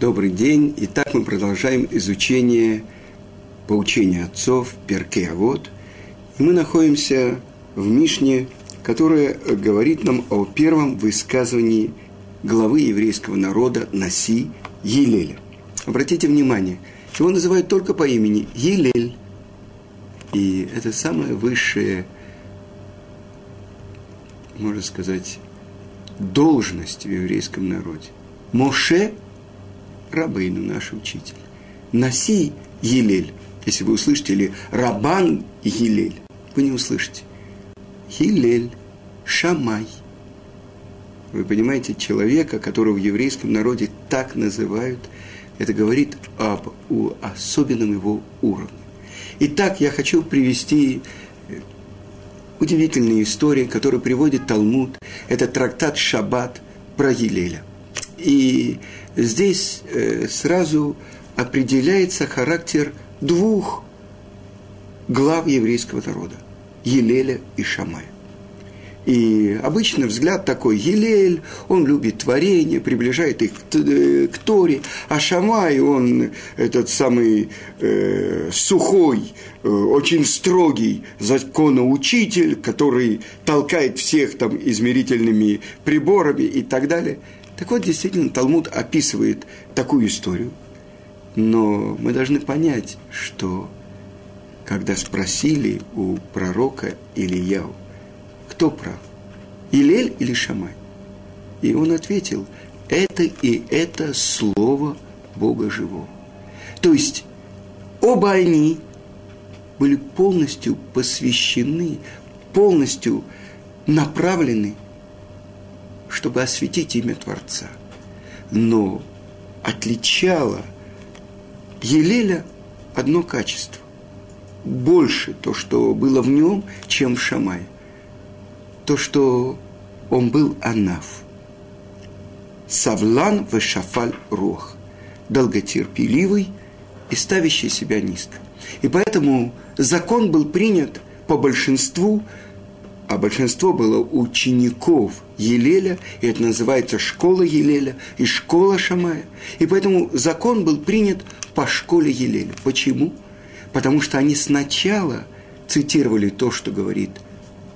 Добрый день. Итак, мы продолжаем изучение поучения отцов Перке. И мы находимся в Мишне, которая говорит нам о первом высказывании главы еврейского народа Наси Елеля. Обратите внимание, его называют только по имени Елель. И это самое высшее, можно сказать, должность в еврейском народе. Моше Рабейну, наш учитель. Наси Елель. Если вы услышите, или Рабан Елель, вы не услышите. Елель, Шамай. Вы понимаете, человека, которого в еврейском народе так называют, это говорит об о особенном его уровне. Итак, я хочу привести э, удивительные истории, которые приводит Талмуд. Это трактат Шаббат про Елеля. И здесь э, сразу определяется характер двух глав еврейского народа – Елеля и Шамая. И обычный взгляд такой, Елель, он любит творение, приближает их к, э, к Торе, а Шамай, он этот самый э, сухой, э, очень строгий законоучитель, который толкает всех там измерительными приборами и так далее – так вот, действительно, Талмуд описывает такую историю. Но мы должны понять, что когда спросили у пророка Ильяу, кто прав, Илель или Шамай? И он ответил, это и это слово Бога живого. То есть оба они были полностью посвящены, полностью направлены чтобы осветить имя Творца. Но отличало Елеля одно качество. Больше то, что было в нем, чем в Шамае. То, что он был анаф. Савлан вешафаль рох. Долготерпеливый и ставящий себя низко. И поэтому закон был принят по большинству а большинство было учеников Елеля, и это называется школа Елеля и школа Шамая. И поэтому закон был принят по школе Елеля. Почему? Потому что они сначала цитировали то, что говорит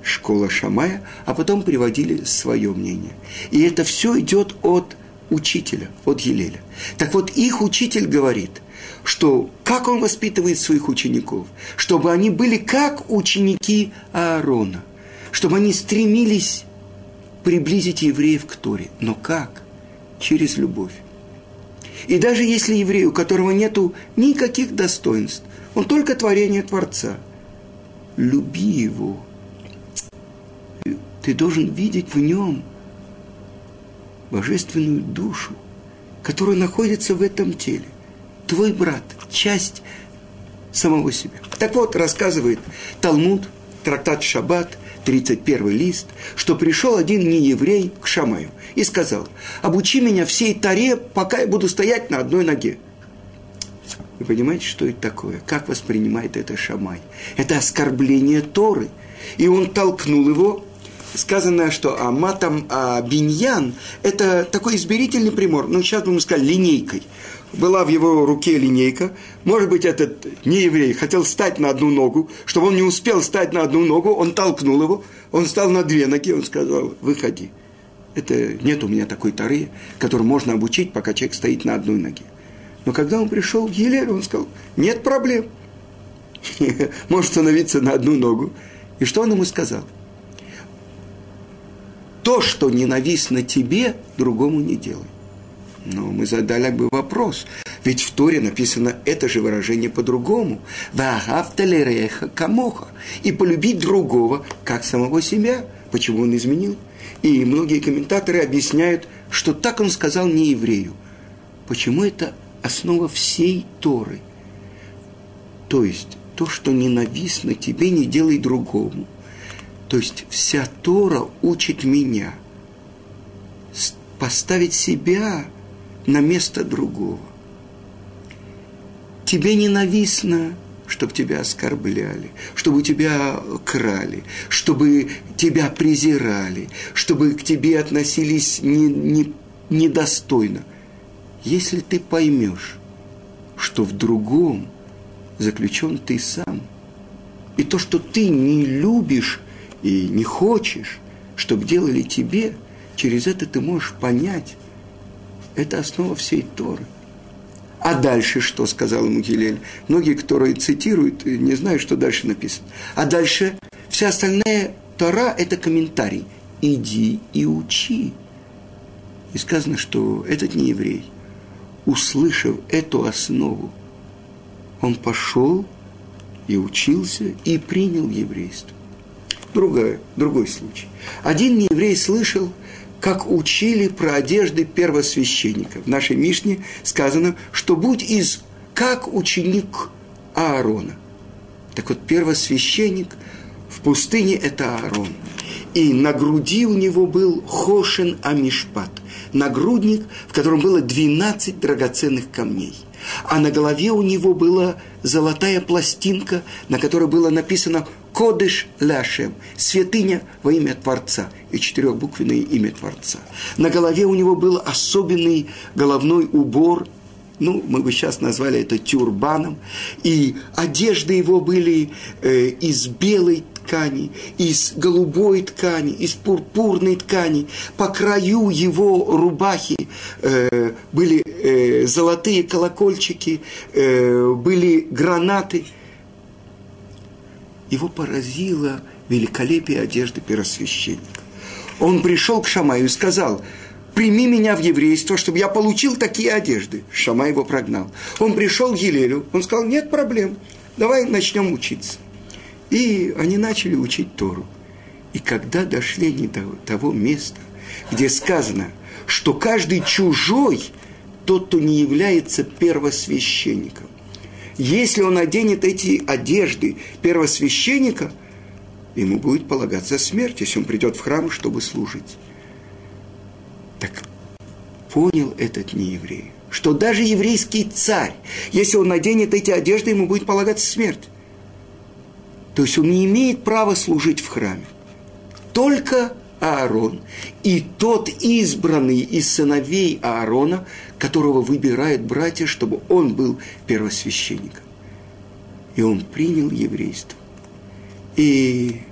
школа Шамая, а потом приводили свое мнение. И это все идет от учителя, от Елеля. Так вот, их учитель говорит, что как он воспитывает своих учеников, чтобы они были как ученики Аарона – чтобы они стремились приблизить евреев к Торе. Но как? Через любовь. И даже если еврей, у которого нету никаких достоинств, он только творение Творца, люби его. Ты должен видеть в нем божественную душу, которая находится в этом теле. Твой брат, часть самого себя. Так вот, рассказывает Талмуд, трактат Шаббат, 31 лист, что пришел один нееврей к Шамаю и сказал, обучи меня всей таре, пока я буду стоять на одной ноге. Вы понимаете, что это такое? Как воспринимает это Шамай? Это оскорбление Торы. И он толкнул его. Сказано, что аматам а биньян – это такой измерительный примор. Ну, сейчас бы мы сказали, линейкой была в его руке линейка. Может быть, этот нееврей хотел встать на одну ногу. Чтобы он не успел встать на одну ногу, он толкнул его. Он встал на две ноги, он сказал, выходи. Это нет у меня такой тары, которую можно обучить, пока человек стоит на одной ноге. Но когда он пришел к Елелю, он сказал, нет проблем. Может становиться на одну ногу. И что он ему сказал? То, что ненавистно тебе, другому не делай. Но мы задали бы вопрос. Ведь в Торе написано это же выражение по-другому. Вагафталереха камоха. И полюбить другого, как самого себя. Почему он изменил? И многие комментаторы объясняют, что так он сказал не еврею. Почему это основа всей Торы? То есть, то, что ненавистно тебе, не делай другому. То есть, вся Тора учит меня поставить себя на место другого. Тебе ненавистно, чтобы тебя оскорбляли, чтобы тебя крали, чтобы тебя презирали, чтобы к тебе относились не, не, недостойно. если ты поймешь, что в другом заключен ты сам, и то, что ты не любишь и не хочешь, чтобы делали тебе, через это ты можешь понять, это основа всей Торы. А дальше что сказал ему Гилель? Многие, которые цитируют, не знают, что дальше написано. А дальше вся остальная Тора – это комментарий. Иди и учи. И сказано, что этот не еврей, услышав эту основу, он пошел и учился, и принял еврейство. Другой, другой случай. Один нееврей слышал, как учили про одежды первосвященника. В нашей Мишне сказано, что будь из как ученик Аарона. Так вот, первосвященник в пустыне – это Аарон. И на груди у него был Хошен Амишпат, нагрудник, в котором было 12 драгоценных камней. А на голове у него была золотая пластинка, на которой было написано Кодыш Ляшем, святыня во имя Творца, и четырехбуквенное имя Творца. На голове у него был особенный головной убор, ну, мы бы сейчас назвали это тюрбаном, и одежды его были э, из белой ткани, из голубой ткани, из пурпурной ткани. По краю его рубахи э, были э, золотые колокольчики, э, были гранаты – его поразило великолепие одежды первосвященника. Он пришел к Шамаю и сказал, прими меня в еврейство, чтобы я получил такие одежды. Шамай его прогнал. Он пришел к Елелю, он сказал, нет проблем, давай начнем учиться. И они начали учить Тору. И когда дошли они до того места, где сказано, что каждый чужой, тот, кто не является первосвященником, если он оденет эти одежды первосвященника, ему будет полагаться смерть, если он придет в храм, чтобы служить. Так понял этот нееврей, что даже еврейский царь, если он наденет эти одежды, ему будет полагаться смерть. То есть он не имеет права служить в храме. Только Аарон и тот избранный из сыновей Аарона, которого выбирают братья, чтобы он был первосвященником. И он принял еврейство. И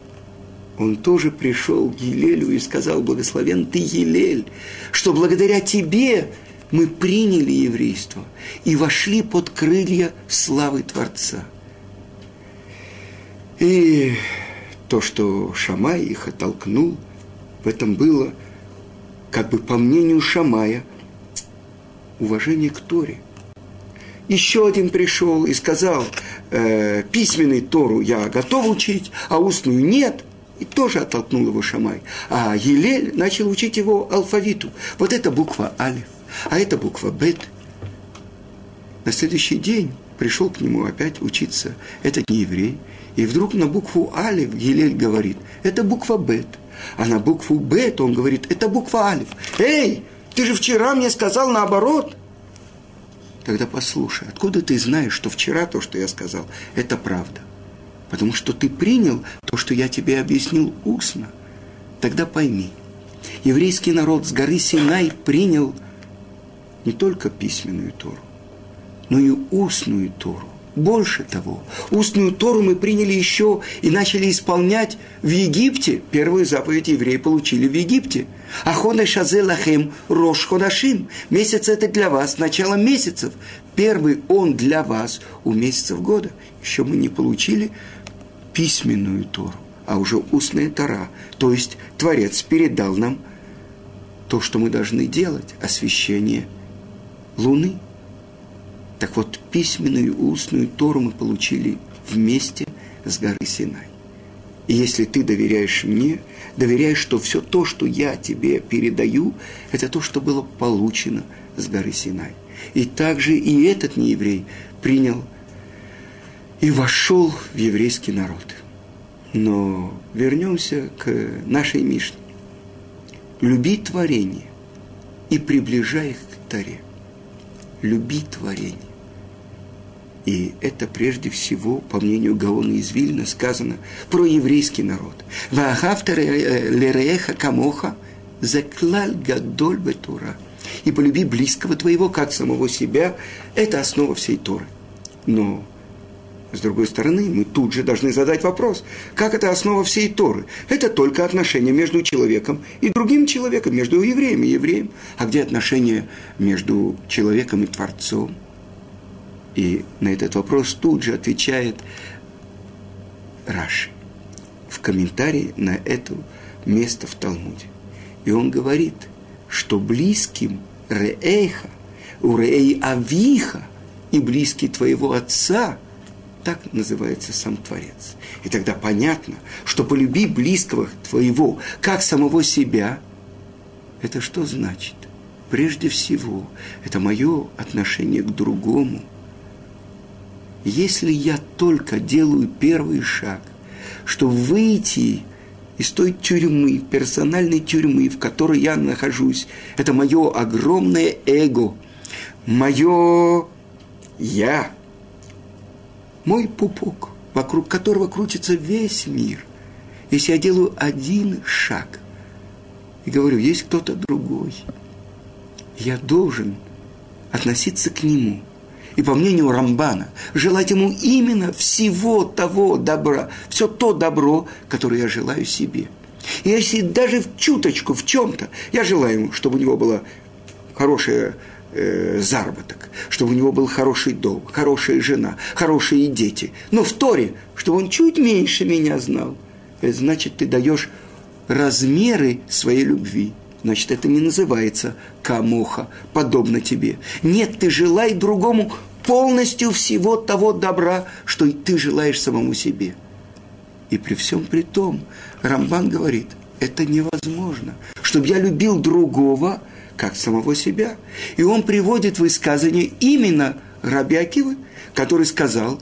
он тоже пришел к Елелю и сказал, благословен ты, Елель, что благодаря тебе мы приняли еврейство и вошли под крылья славы Творца. И то, что Шамай их оттолкнул, в этом было, как бы по мнению Шамая, уважение к Торе. Еще один пришел и сказал, э, письменный Тору я готов учить, а устную нет. И тоже оттолкнул его Шамай. А Елель начал учить его алфавиту. Вот это буква Алиф, а это буква Бет. На следующий день пришел к нему опять учиться этот не еврей. И вдруг на букву Алиф Елель говорит, это буква Бет. А на букву Бет он говорит, это буква Алиф. Эй, ты же вчера мне сказал наоборот. Тогда послушай, откуда ты знаешь, что вчера то, что я сказал, это правда? Потому что ты принял то, что я тебе объяснил устно. Тогда пойми, еврейский народ с горы Синай принял не только письменную Тору, но и устную Тору. Больше того, устную Тору мы приняли еще и начали исполнять в Египте. Первую заповедь евреи получили в Египте. Ахоне шазе лахем рош ходашим. Месяц это для вас, начало месяцев. Первый он для вас у месяцев года. Еще мы не получили письменную Тору, а уже устная Тора. То есть Творец передал нам то, что мы должны делать, освящение Луны – так вот, письменную и устную Тору мы получили вместе с горы Синай. И если ты доверяешь мне, доверяешь, что все то, что я тебе передаю, это то, что было получено с горы Синай. И также и этот нееврей принял и вошел в еврейский народ. Но вернемся к нашей Мишне. Люби творение и приближай их к Таре. Люби творение. И это прежде всего, по мнению Гаона из Вильна, сказано про еврейский народ. «Ваагавта лереха камоха заклаль гадоль бетура». и полюби близкого твоего, как самого себя. Это основа всей Торы. Но с другой стороны, мы тут же должны задать вопрос, как это основа всей Торы? Это только отношения между человеком и другим человеком, между евреем и евреем. А где отношения между человеком и Творцом? И на этот вопрос тут же отвечает Раши в комментарии на это место в Талмуде. И он говорит, что близким Реэйха, у Реэй Авиха и близкий твоего отца – так называется сам Творец. И тогда понятно, что полюби близкого твоего, как самого себя, это что значит? Прежде всего, это мое отношение к другому. Если я только делаю первый шаг, чтобы выйти из той тюрьмы, персональной тюрьмы, в которой я нахожусь, это мое огромное эго, мое я – мой пупок, вокруг которого крутится весь мир. Если я делаю один шаг и говорю, есть кто-то другой, я должен относиться к нему. И по мнению Рамбана, желать ему именно всего того добра, все то добро, которое я желаю себе. И если даже в чуточку, в чем-то, я желаю ему, чтобы у него была хорошая э, заработок, чтобы у него был хороший дом, хорошая жена, хорошие дети. Но в Торе, чтобы он чуть меньше меня знал, это значит, ты даешь размеры своей любви. Значит, это не называется камоха, подобно тебе. Нет, ты желай другому полностью всего того добра, что и ты желаешь самому себе. И при всем при том, Рамбан говорит, это невозможно. Чтобы я любил другого – как самого себя. И он приводит высказывание именно Раби Акивы, который сказал,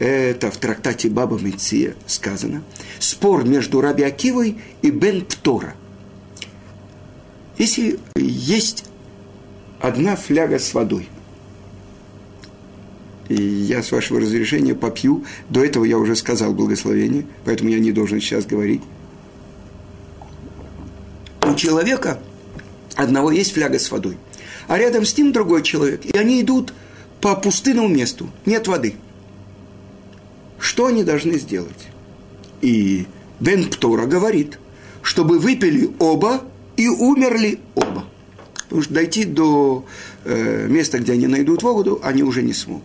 это в трактате Баба Меция сказано, спор между Раби Акивой и Бен Птора. Если есть одна фляга с водой, и я, с вашего разрешения, попью, до этого я уже сказал благословение, поэтому я не должен сейчас говорить. У человека – одного есть фляга с водой, а рядом с ним другой человек, и они идут по пустынному месту, нет воды. Что они должны сделать? И Бен Птора говорит, чтобы выпили оба и умерли оба. Потому что дойти до э, места, где они найдут воду, они уже не смогут.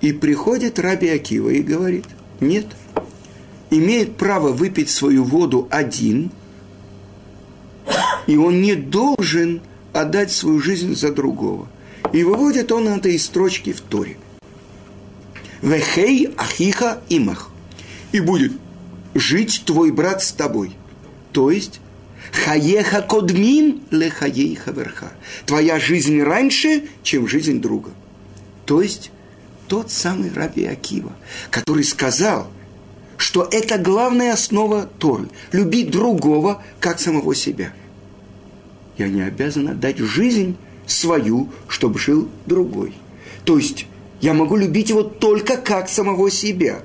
И приходит Раби Акива и говорит, нет, имеет право выпить свою воду один – и он не должен отдать свою жизнь за другого. И выводит он это из строчки в Торе. Вехей ахиха имах. И будет жить твой брат с тобой. То есть, хаеха кодмин ле хаейха верха. Твоя жизнь раньше, чем жизнь друга. То есть, тот самый Раби Акива, который сказал, что это главная основа Торы. Любить другого, как самого себя – я не обязан отдать жизнь свою, чтобы жил другой. То есть я могу любить его только как самого себя.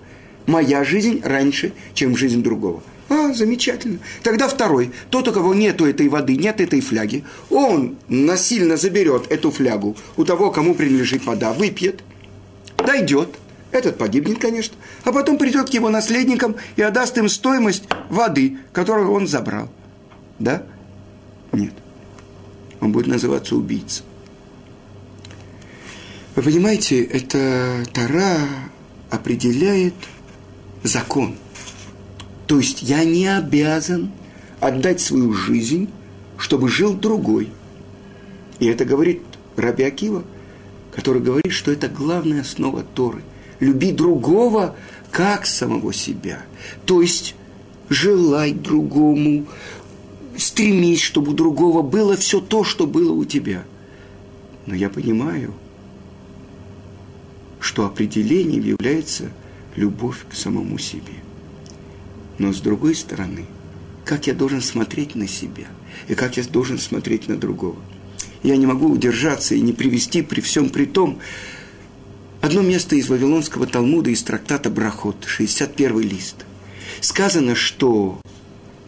Моя жизнь раньше, чем жизнь другого. А, замечательно. Тогда второй. Тот, у кого нету этой воды, нет этой фляги, он насильно заберет эту флягу у того, кому принадлежит вода, выпьет, дойдет, этот погибнет, конечно, а потом придет к его наследникам и отдаст им стоимость воды, которую он забрал. Да? Нет он будет называться убийцей. Вы понимаете, это Тара определяет закон. То есть я не обязан отдать свою жизнь, чтобы жил другой. И это говорит Раби Акива, который говорит, что это главная основа Торы. Люби другого, как самого себя. То есть желай другому, стремись, чтобы у другого было все то, что было у тебя. Но я понимаю, что определением является любовь к самому себе. Но с другой стороны, как я должен смотреть на себя и как я должен смотреть на другого. Я не могу удержаться и не привести при всем при том одно место из Вавилонского Талмуда, из трактата Брахот, 61 лист. Сказано, что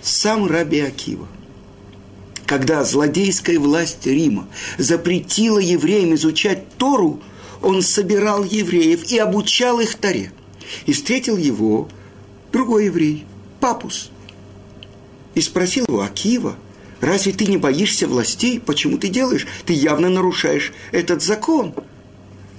сам Раби Акива когда злодейская власть Рима запретила евреям изучать Тору, он собирал евреев и обучал их Торе. И встретил его другой еврей, Папус. И спросил его, Акива, разве ты не боишься властей? Почему ты делаешь? Ты явно нарушаешь этот закон.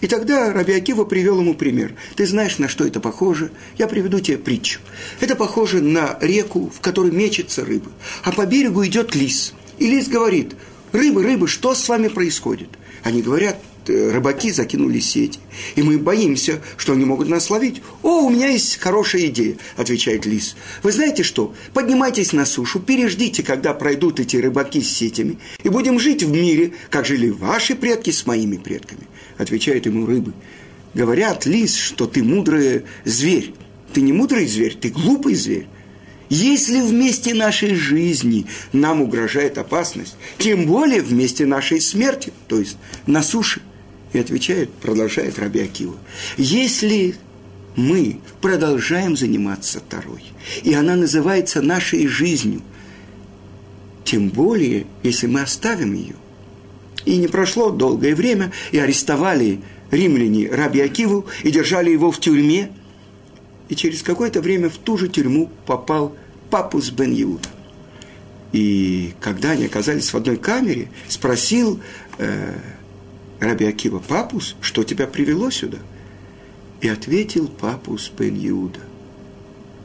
И тогда Раби Акива привел ему пример. Ты знаешь, на что это похоже? Я приведу тебе притчу. Это похоже на реку, в которой мечется рыба. А по берегу идет лис. И лис говорит, рыбы, рыбы, что с вами происходит? Они говорят, рыбаки закинули сети, и мы боимся, что они могут нас ловить. «О, у меня есть хорошая идея», – отвечает лис. «Вы знаете что? Поднимайтесь на сушу, переждите, когда пройдут эти рыбаки с сетями, и будем жить в мире, как жили ваши предки с моими предками», – отвечают ему рыбы. Говорят, лис, что ты мудрый зверь. Ты не мудрый зверь, ты глупый зверь. Если вместе нашей жизни нам угрожает опасность, тем более вместе нашей смерти, то есть на суше – и отвечает, продолжает Раби Акива, если мы продолжаем заниматься Тарой, и она называется нашей жизнью, тем более, если мы оставим ее. И не прошло долгое время, и арестовали римляне Раби Акиву, и держали его в тюрьме, и через какое-то время в ту же тюрьму попал Папус бен Иуда. И когда они оказались в одной камере, спросил э, Раби Акива, папус, что тебя привело сюда? И ответил папус Бен Иуда,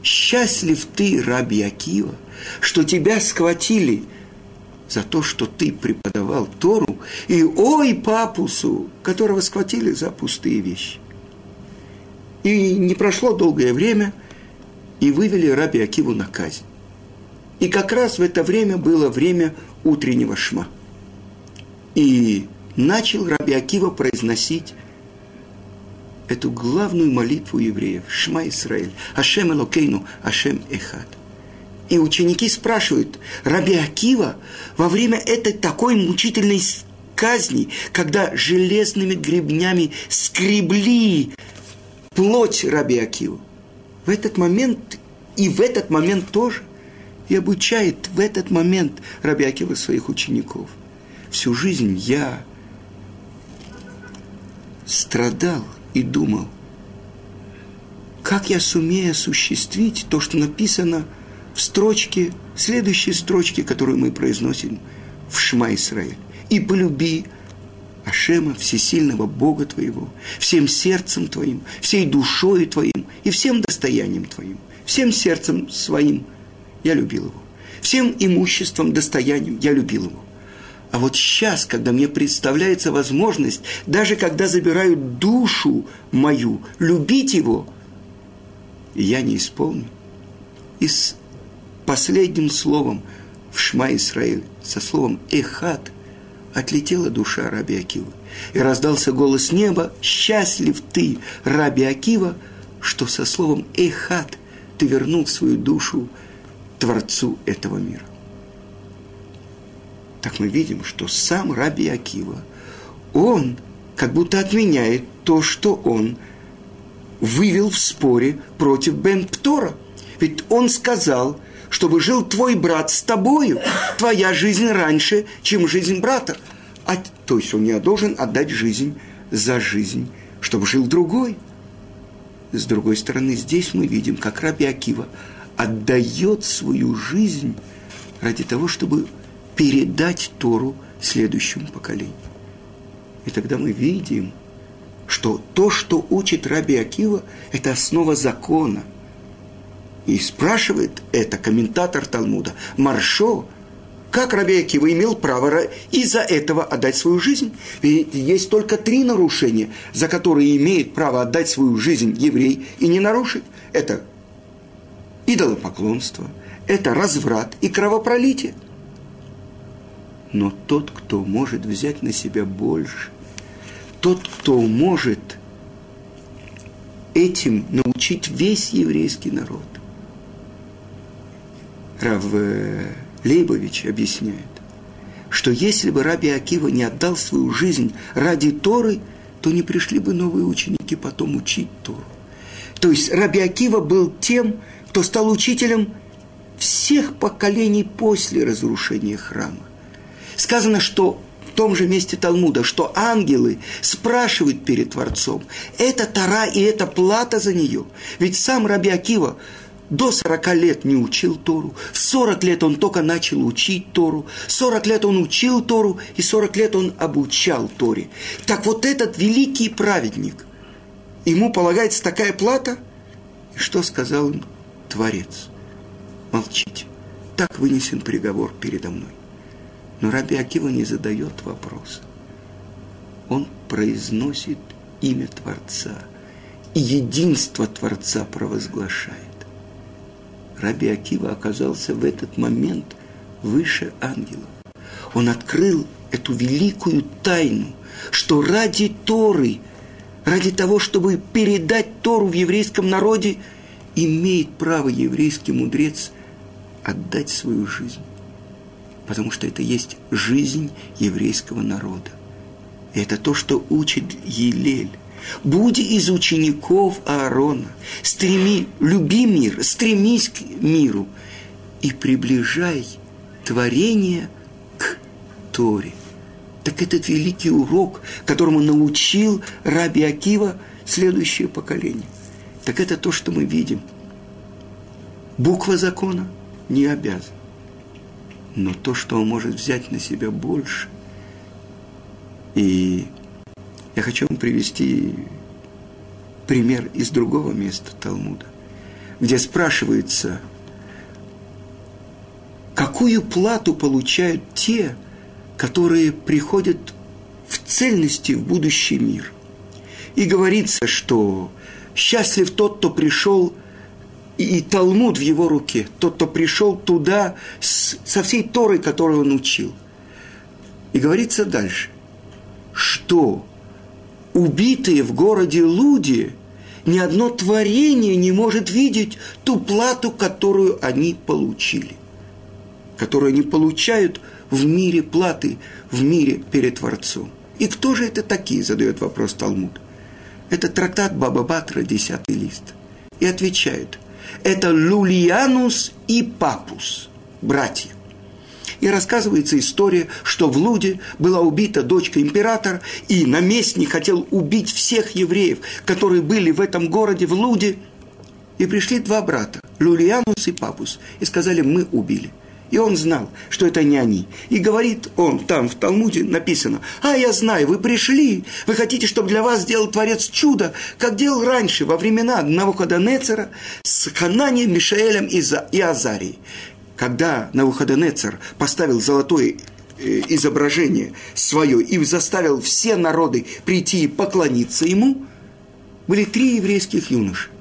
счастлив ты, Раби Акива, что тебя схватили за то, что ты преподавал Тору, и ой папусу, которого схватили за пустые вещи. И не прошло долгое время, и вывели Раби Акиву на казнь. И как раз в это время было время утреннего шма. И начал Раби Акива произносить эту главную молитву евреев, Шма Исраэль, Ашем Элокейну, Ашем Эхад. И ученики спрашивают, Раби Акива во время этой такой мучительной казни, когда железными гребнями скребли плоть Раби Акива, в этот момент и в этот момент тоже, и обучает в этот момент Раби Акива своих учеников. Всю жизнь я страдал и думал, как я сумею осуществить то, что написано в строчке, следующей строчке, которую мы произносим в Шма Исраиль. «И полюби Ашема, всесильного Бога твоего, всем сердцем твоим, всей душой твоим и всем достоянием твоим, всем сердцем своим я любил его, всем имуществом, достоянием я любил его. А вот сейчас, когда мне представляется возможность, даже когда забирают душу мою, любить его, я не исполню. И с последним словом в Шма Исраиль, со словом «эхат», отлетела душа Раби Акива. И раздался голос неба «Счастлив ты, Раби Акива, что со словом «эхат» ты вернул свою душу Творцу этого мира» так мы видим, что сам Раби Акива, он как будто отменяет то, что он вывел в споре против Бен Птора. Ведь он сказал, чтобы жил твой брат с тобою, твоя жизнь раньше, чем жизнь брата. А, то есть он не должен отдать жизнь за жизнь, чтобы жил другой. С другой стороны, здесь мы видим, как Раби Акива отдает свою жизнь ради того, чтобы передать Тору следующему поколению. И тогда мы видим, что то, что учит Раби Акива, это основа закона. И спрашивает это комментатор Талмуда, Маршо, как Раби Акива имел право из-за этого отдать свою жизнь? Ведь есть только три нарушения, за которые имеет право отдать свою жизнь еврей и не нарушить. Это идолопоклонство, это разврат и кровопролитие – но тот, кто может взять на себя больше, тот, кто может этим научить весь еврейский народ. Рав э, Лейбович объясняет, что если бы Раби Акива не отдал свою жизнь ради Торы, то не пришли бы новые ученики потом учить Тору. То есть Раби Акива был тем, кто стал учителем всех поколений после разрушения храма. Сказано, что в том же месте Талмуда, что ангелы спрашивают перед Творцом, это Тара и это плата за нее. Ведь сам Раби Акива до 40 лет не учил Тору, в 40 лет он только начал учить Тору, 40 лет он учил Тору, и 40 лет он обучал Торе. Так вот этот великий праведник, ему полагается такая плата, и что сказал им Творец? Молчите, так вынесен приговор передо мной. Но Раби Акива не задает вопроса. Он произносит имя Творца и единство Творца провозглашает. Раби Акива оказался в этот момент выше ангелов. Он открыл эту великую тайну, что ради Торы, ради того, чтобы передать Тору в еврейском народе, имеет право еврейский мудрец отдать свою жизнь потому что это есть жизнь еврейского народа. И это то, что учит Елель. Будь из учеников Аарона, стреми, люби мир, стремись к миру и приближай творение к Торе. Так этот великий урок, которому научил Раби Акива следующее поколение. Так это то, что мы видим. Буква закона не обязана но то, что он может взять на себя больше. И я хочу вам привести пример из другого места Талмуда, где спрашивается, какую плату получают те, которые приходят в цельности в будущий мир. И говорится, что счастлив тот, кто пришел и, и Талмуд в его руке, тот, кто пришел туда с, со всей Торой, которую он учил. И говорится дальше, что убитые в городе Луди ни одно творение не может видеть ту плату, которую они получили, которую они получают в мире платы, в мире перед Творцом. И кто же это такие, задает вопрос Талмуд. Это трактат Баба Батра, 10 лист. И отвечает, это Лулианус и Папус, братья. И рассказывается история, что в Луде была убита дочка императора, и наместник хотел убить всех евреев, которые были в этом городе, в Луде. И пришли два брата, Лулианус и Папус, и сказали, мы убили – и он знал, что это не они. И говорит он, там в Талмуде написано, «А, я знаю, вы пришли, вы хотите, чтобы для вас сделал Творец чудо, как делал раньше, во времена Навуходонецера с Хананием, Мишаэлем и Азарией». Когда Навуходонецер поставил золотое э, изображение свое и заставил все народы прийти и поклониться ему, были три еврейских юноши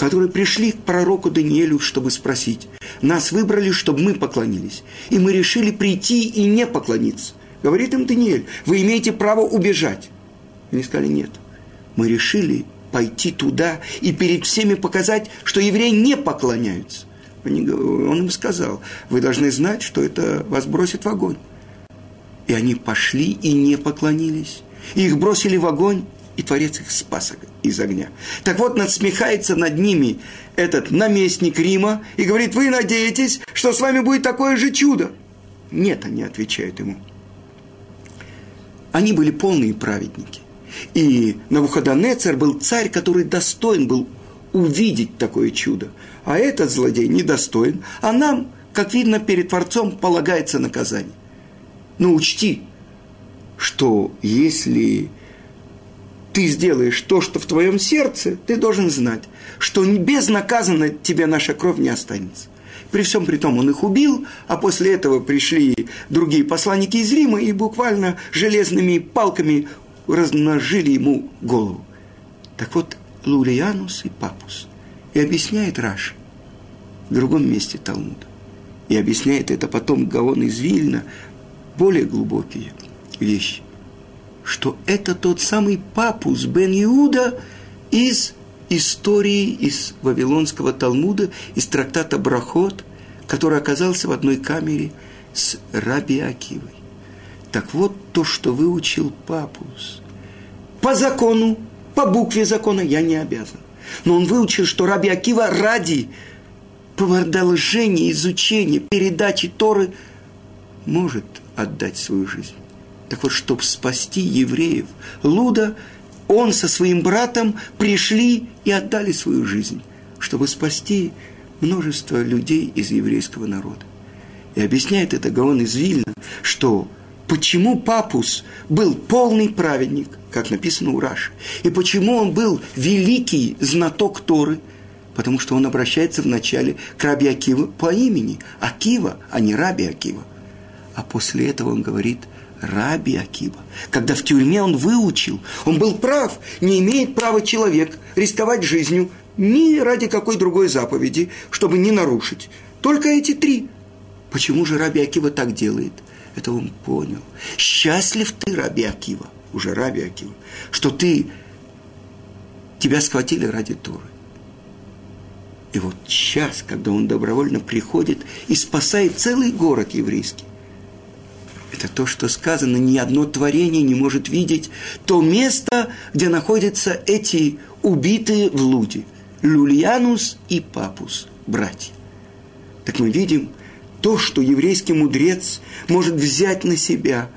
которые пришли к пророку Даниэлю, чтобы спросить. Нас выбрали, чтобы мы поклонились. И мы решили прийти и не поклониться. Говорит им Даниэль, вы имеете право убежать. Они сказали, нет. Мы решили пойти туда и перед всеми показать, что евреи не поклоняются. Они, он им сказал, вы должны знать, что это вас бросит в огонь. И они пошли и не поклонились. И их бросили в огонь, и Творец их спас из огня. Так вот, надсмехается над ними этот наместник Рима и говорит, вы надеетесь, что с вами будет такое же чудо? Нет, они отвечают ему. Они были полные праведники. И Навуходонецер был царь, который достоин был увидеть такое чудо. А этот злодей недостоин, а нам, как видно, перед Творцом полагается наказание. Но учти, что если ты сделаешь то, что в твоем сердце, ты должен знать, что безнаказанно тебе наша кровь не останется. При всем при том, он их убил, а после этого пришли другие посланники из Рима и буквально железными палками размножили ему голову. Так вот, Лурианус и Папус. И объясняет Раши в другом месте Талмуда. И объясняет это потом Гаон из Вильна, более глубокие вещи что это тот самый папус Бен Иуда из истории из Вавилонского Талмуда, из трактата Брахот, который оказался в одной камере с Раби Акивой. Так вот то, что выучил папус. По закону, по букве закона я не обязан. Но он выучил, что Раби Акива ради продолжения изучения, передачи Торы может отдать свою жизнь. Так вот, чтобы спасти евреев, Луда, он со своим братом пришли и отдали свою жизнь, чтобы спасти множество людей из еврейского народа. И объясняет это Гаон из Вильна, что почему Папус был полный праведник, как написано у Раши, и почему он был великий знаток Торы, потому что он обращается вначале к Раби Акива по имени Акива, а не Раби Акива. А после этого он говорит Раби Акива. Когда в тюрьме он выучил, он был прав, не имеет права человек рисковать жизнью ни ради какой другой заповеди, чтобы не нарушить. Только эти три. Почему же Раби Акива так делает? Это он понял. Счастлив ты, Раби Акива, уже Раби Акива, что ты, тебя схватили ради Торы. И вот час, когда он добровольно приходит и спасает целый город еврейский, это то, что сказано, ни одно творение не может видеть то место, где находятся эти убитые в луде. Люльянус и Папус, братья. Так мы видим то, что еврейский мудрец может взять на себя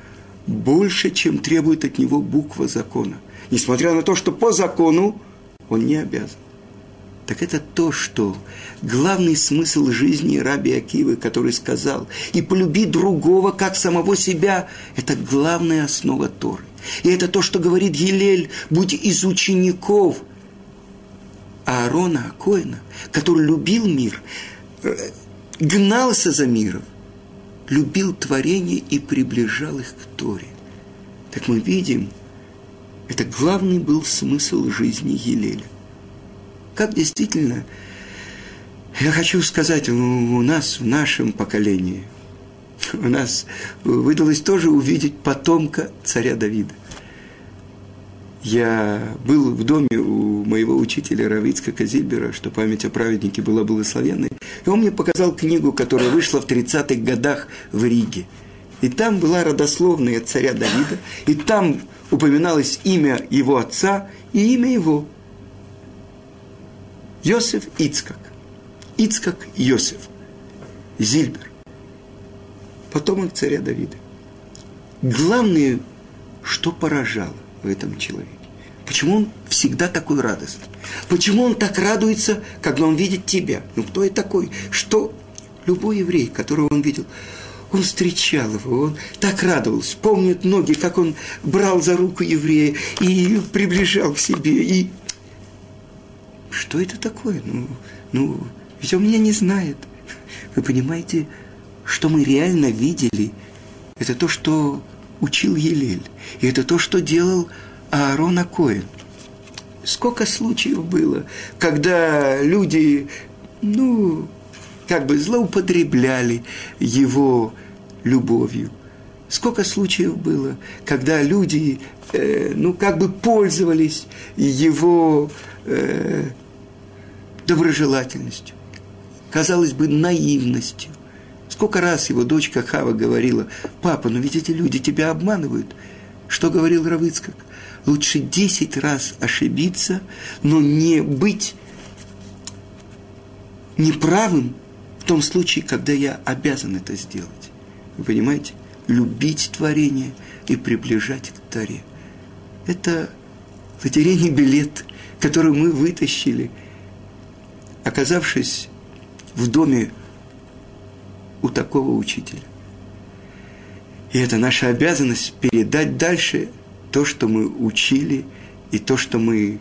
больше, чем требует от него буква закона. Несмотря на то, что по закону он не обязан так это то, что главный смысл жизни Раби Акивы, который сказал, и полюби другого, как самого себя, это главная основа Торы. И это то, что говорит Елель, будь из учеников Аарона Акоина, который любил мир, э, гнался за миром, любил творение и приближал их к Торе. Так мы видим, это главный был смысл жизни Елеля как действительно, я хочу сказать, у нас в нашем поколении, у нас выдалось тоже увидеть потомка царя Давида. Я был в доме у моего учителя Равицка Казильбера, что память о праведнике была благословенной, и он мне показал книгу, которая вышла в 30-х годах в Риге. И там была родословная царя Давида, и там упоминалось имя его отца и имя его – Йосеф Ицкак. Ицкак Йосеф. Зильбер. Потомок царя Давида. Главное, что поражало в этом человеке. Почему он всегда такой радостный? Почему он так радуется, когда он видит тебя? Ну, кто я такой? Что любой еврей, которого он видел, он встречал его, он так радовался. Помнят многие, как он брал за руку еврея и приближал к себе, и что это такое? Ну, ну, ведь он меня не знает. Вы понимаете, что мы реально видели, это то, что учил Елель. И это то, что делал Аарон Акоин. Сколько случаев было, когда люди, ну, как бы злоупотребляли его любовью. Сколько случаев было, когда люди, э, ну, как бы пользовались его э, доброжелательностью, казалось бы, наивностью. Сколько раз его дочка Хава говорила, папа, ну ведь эти люди тебя обманывают. Что говорил Равыцкак? Лучше десять раз ошибиться, но не быть неправым в том случае, когда я обязан это сделать. Вы понимаете? Любить творение и приближать к Таре. Это лотерейный билет, который мы вытащили – оказавшись в доме у такого учителя. И это наша обязанность передать дальше то, что мы учили, и то, что мы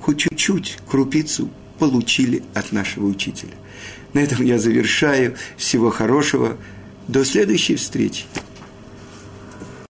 хоть чуть-чуть, крупицу получили от нашего учителя. На этом я завершаю. Всего хорошего. До следующей встречи.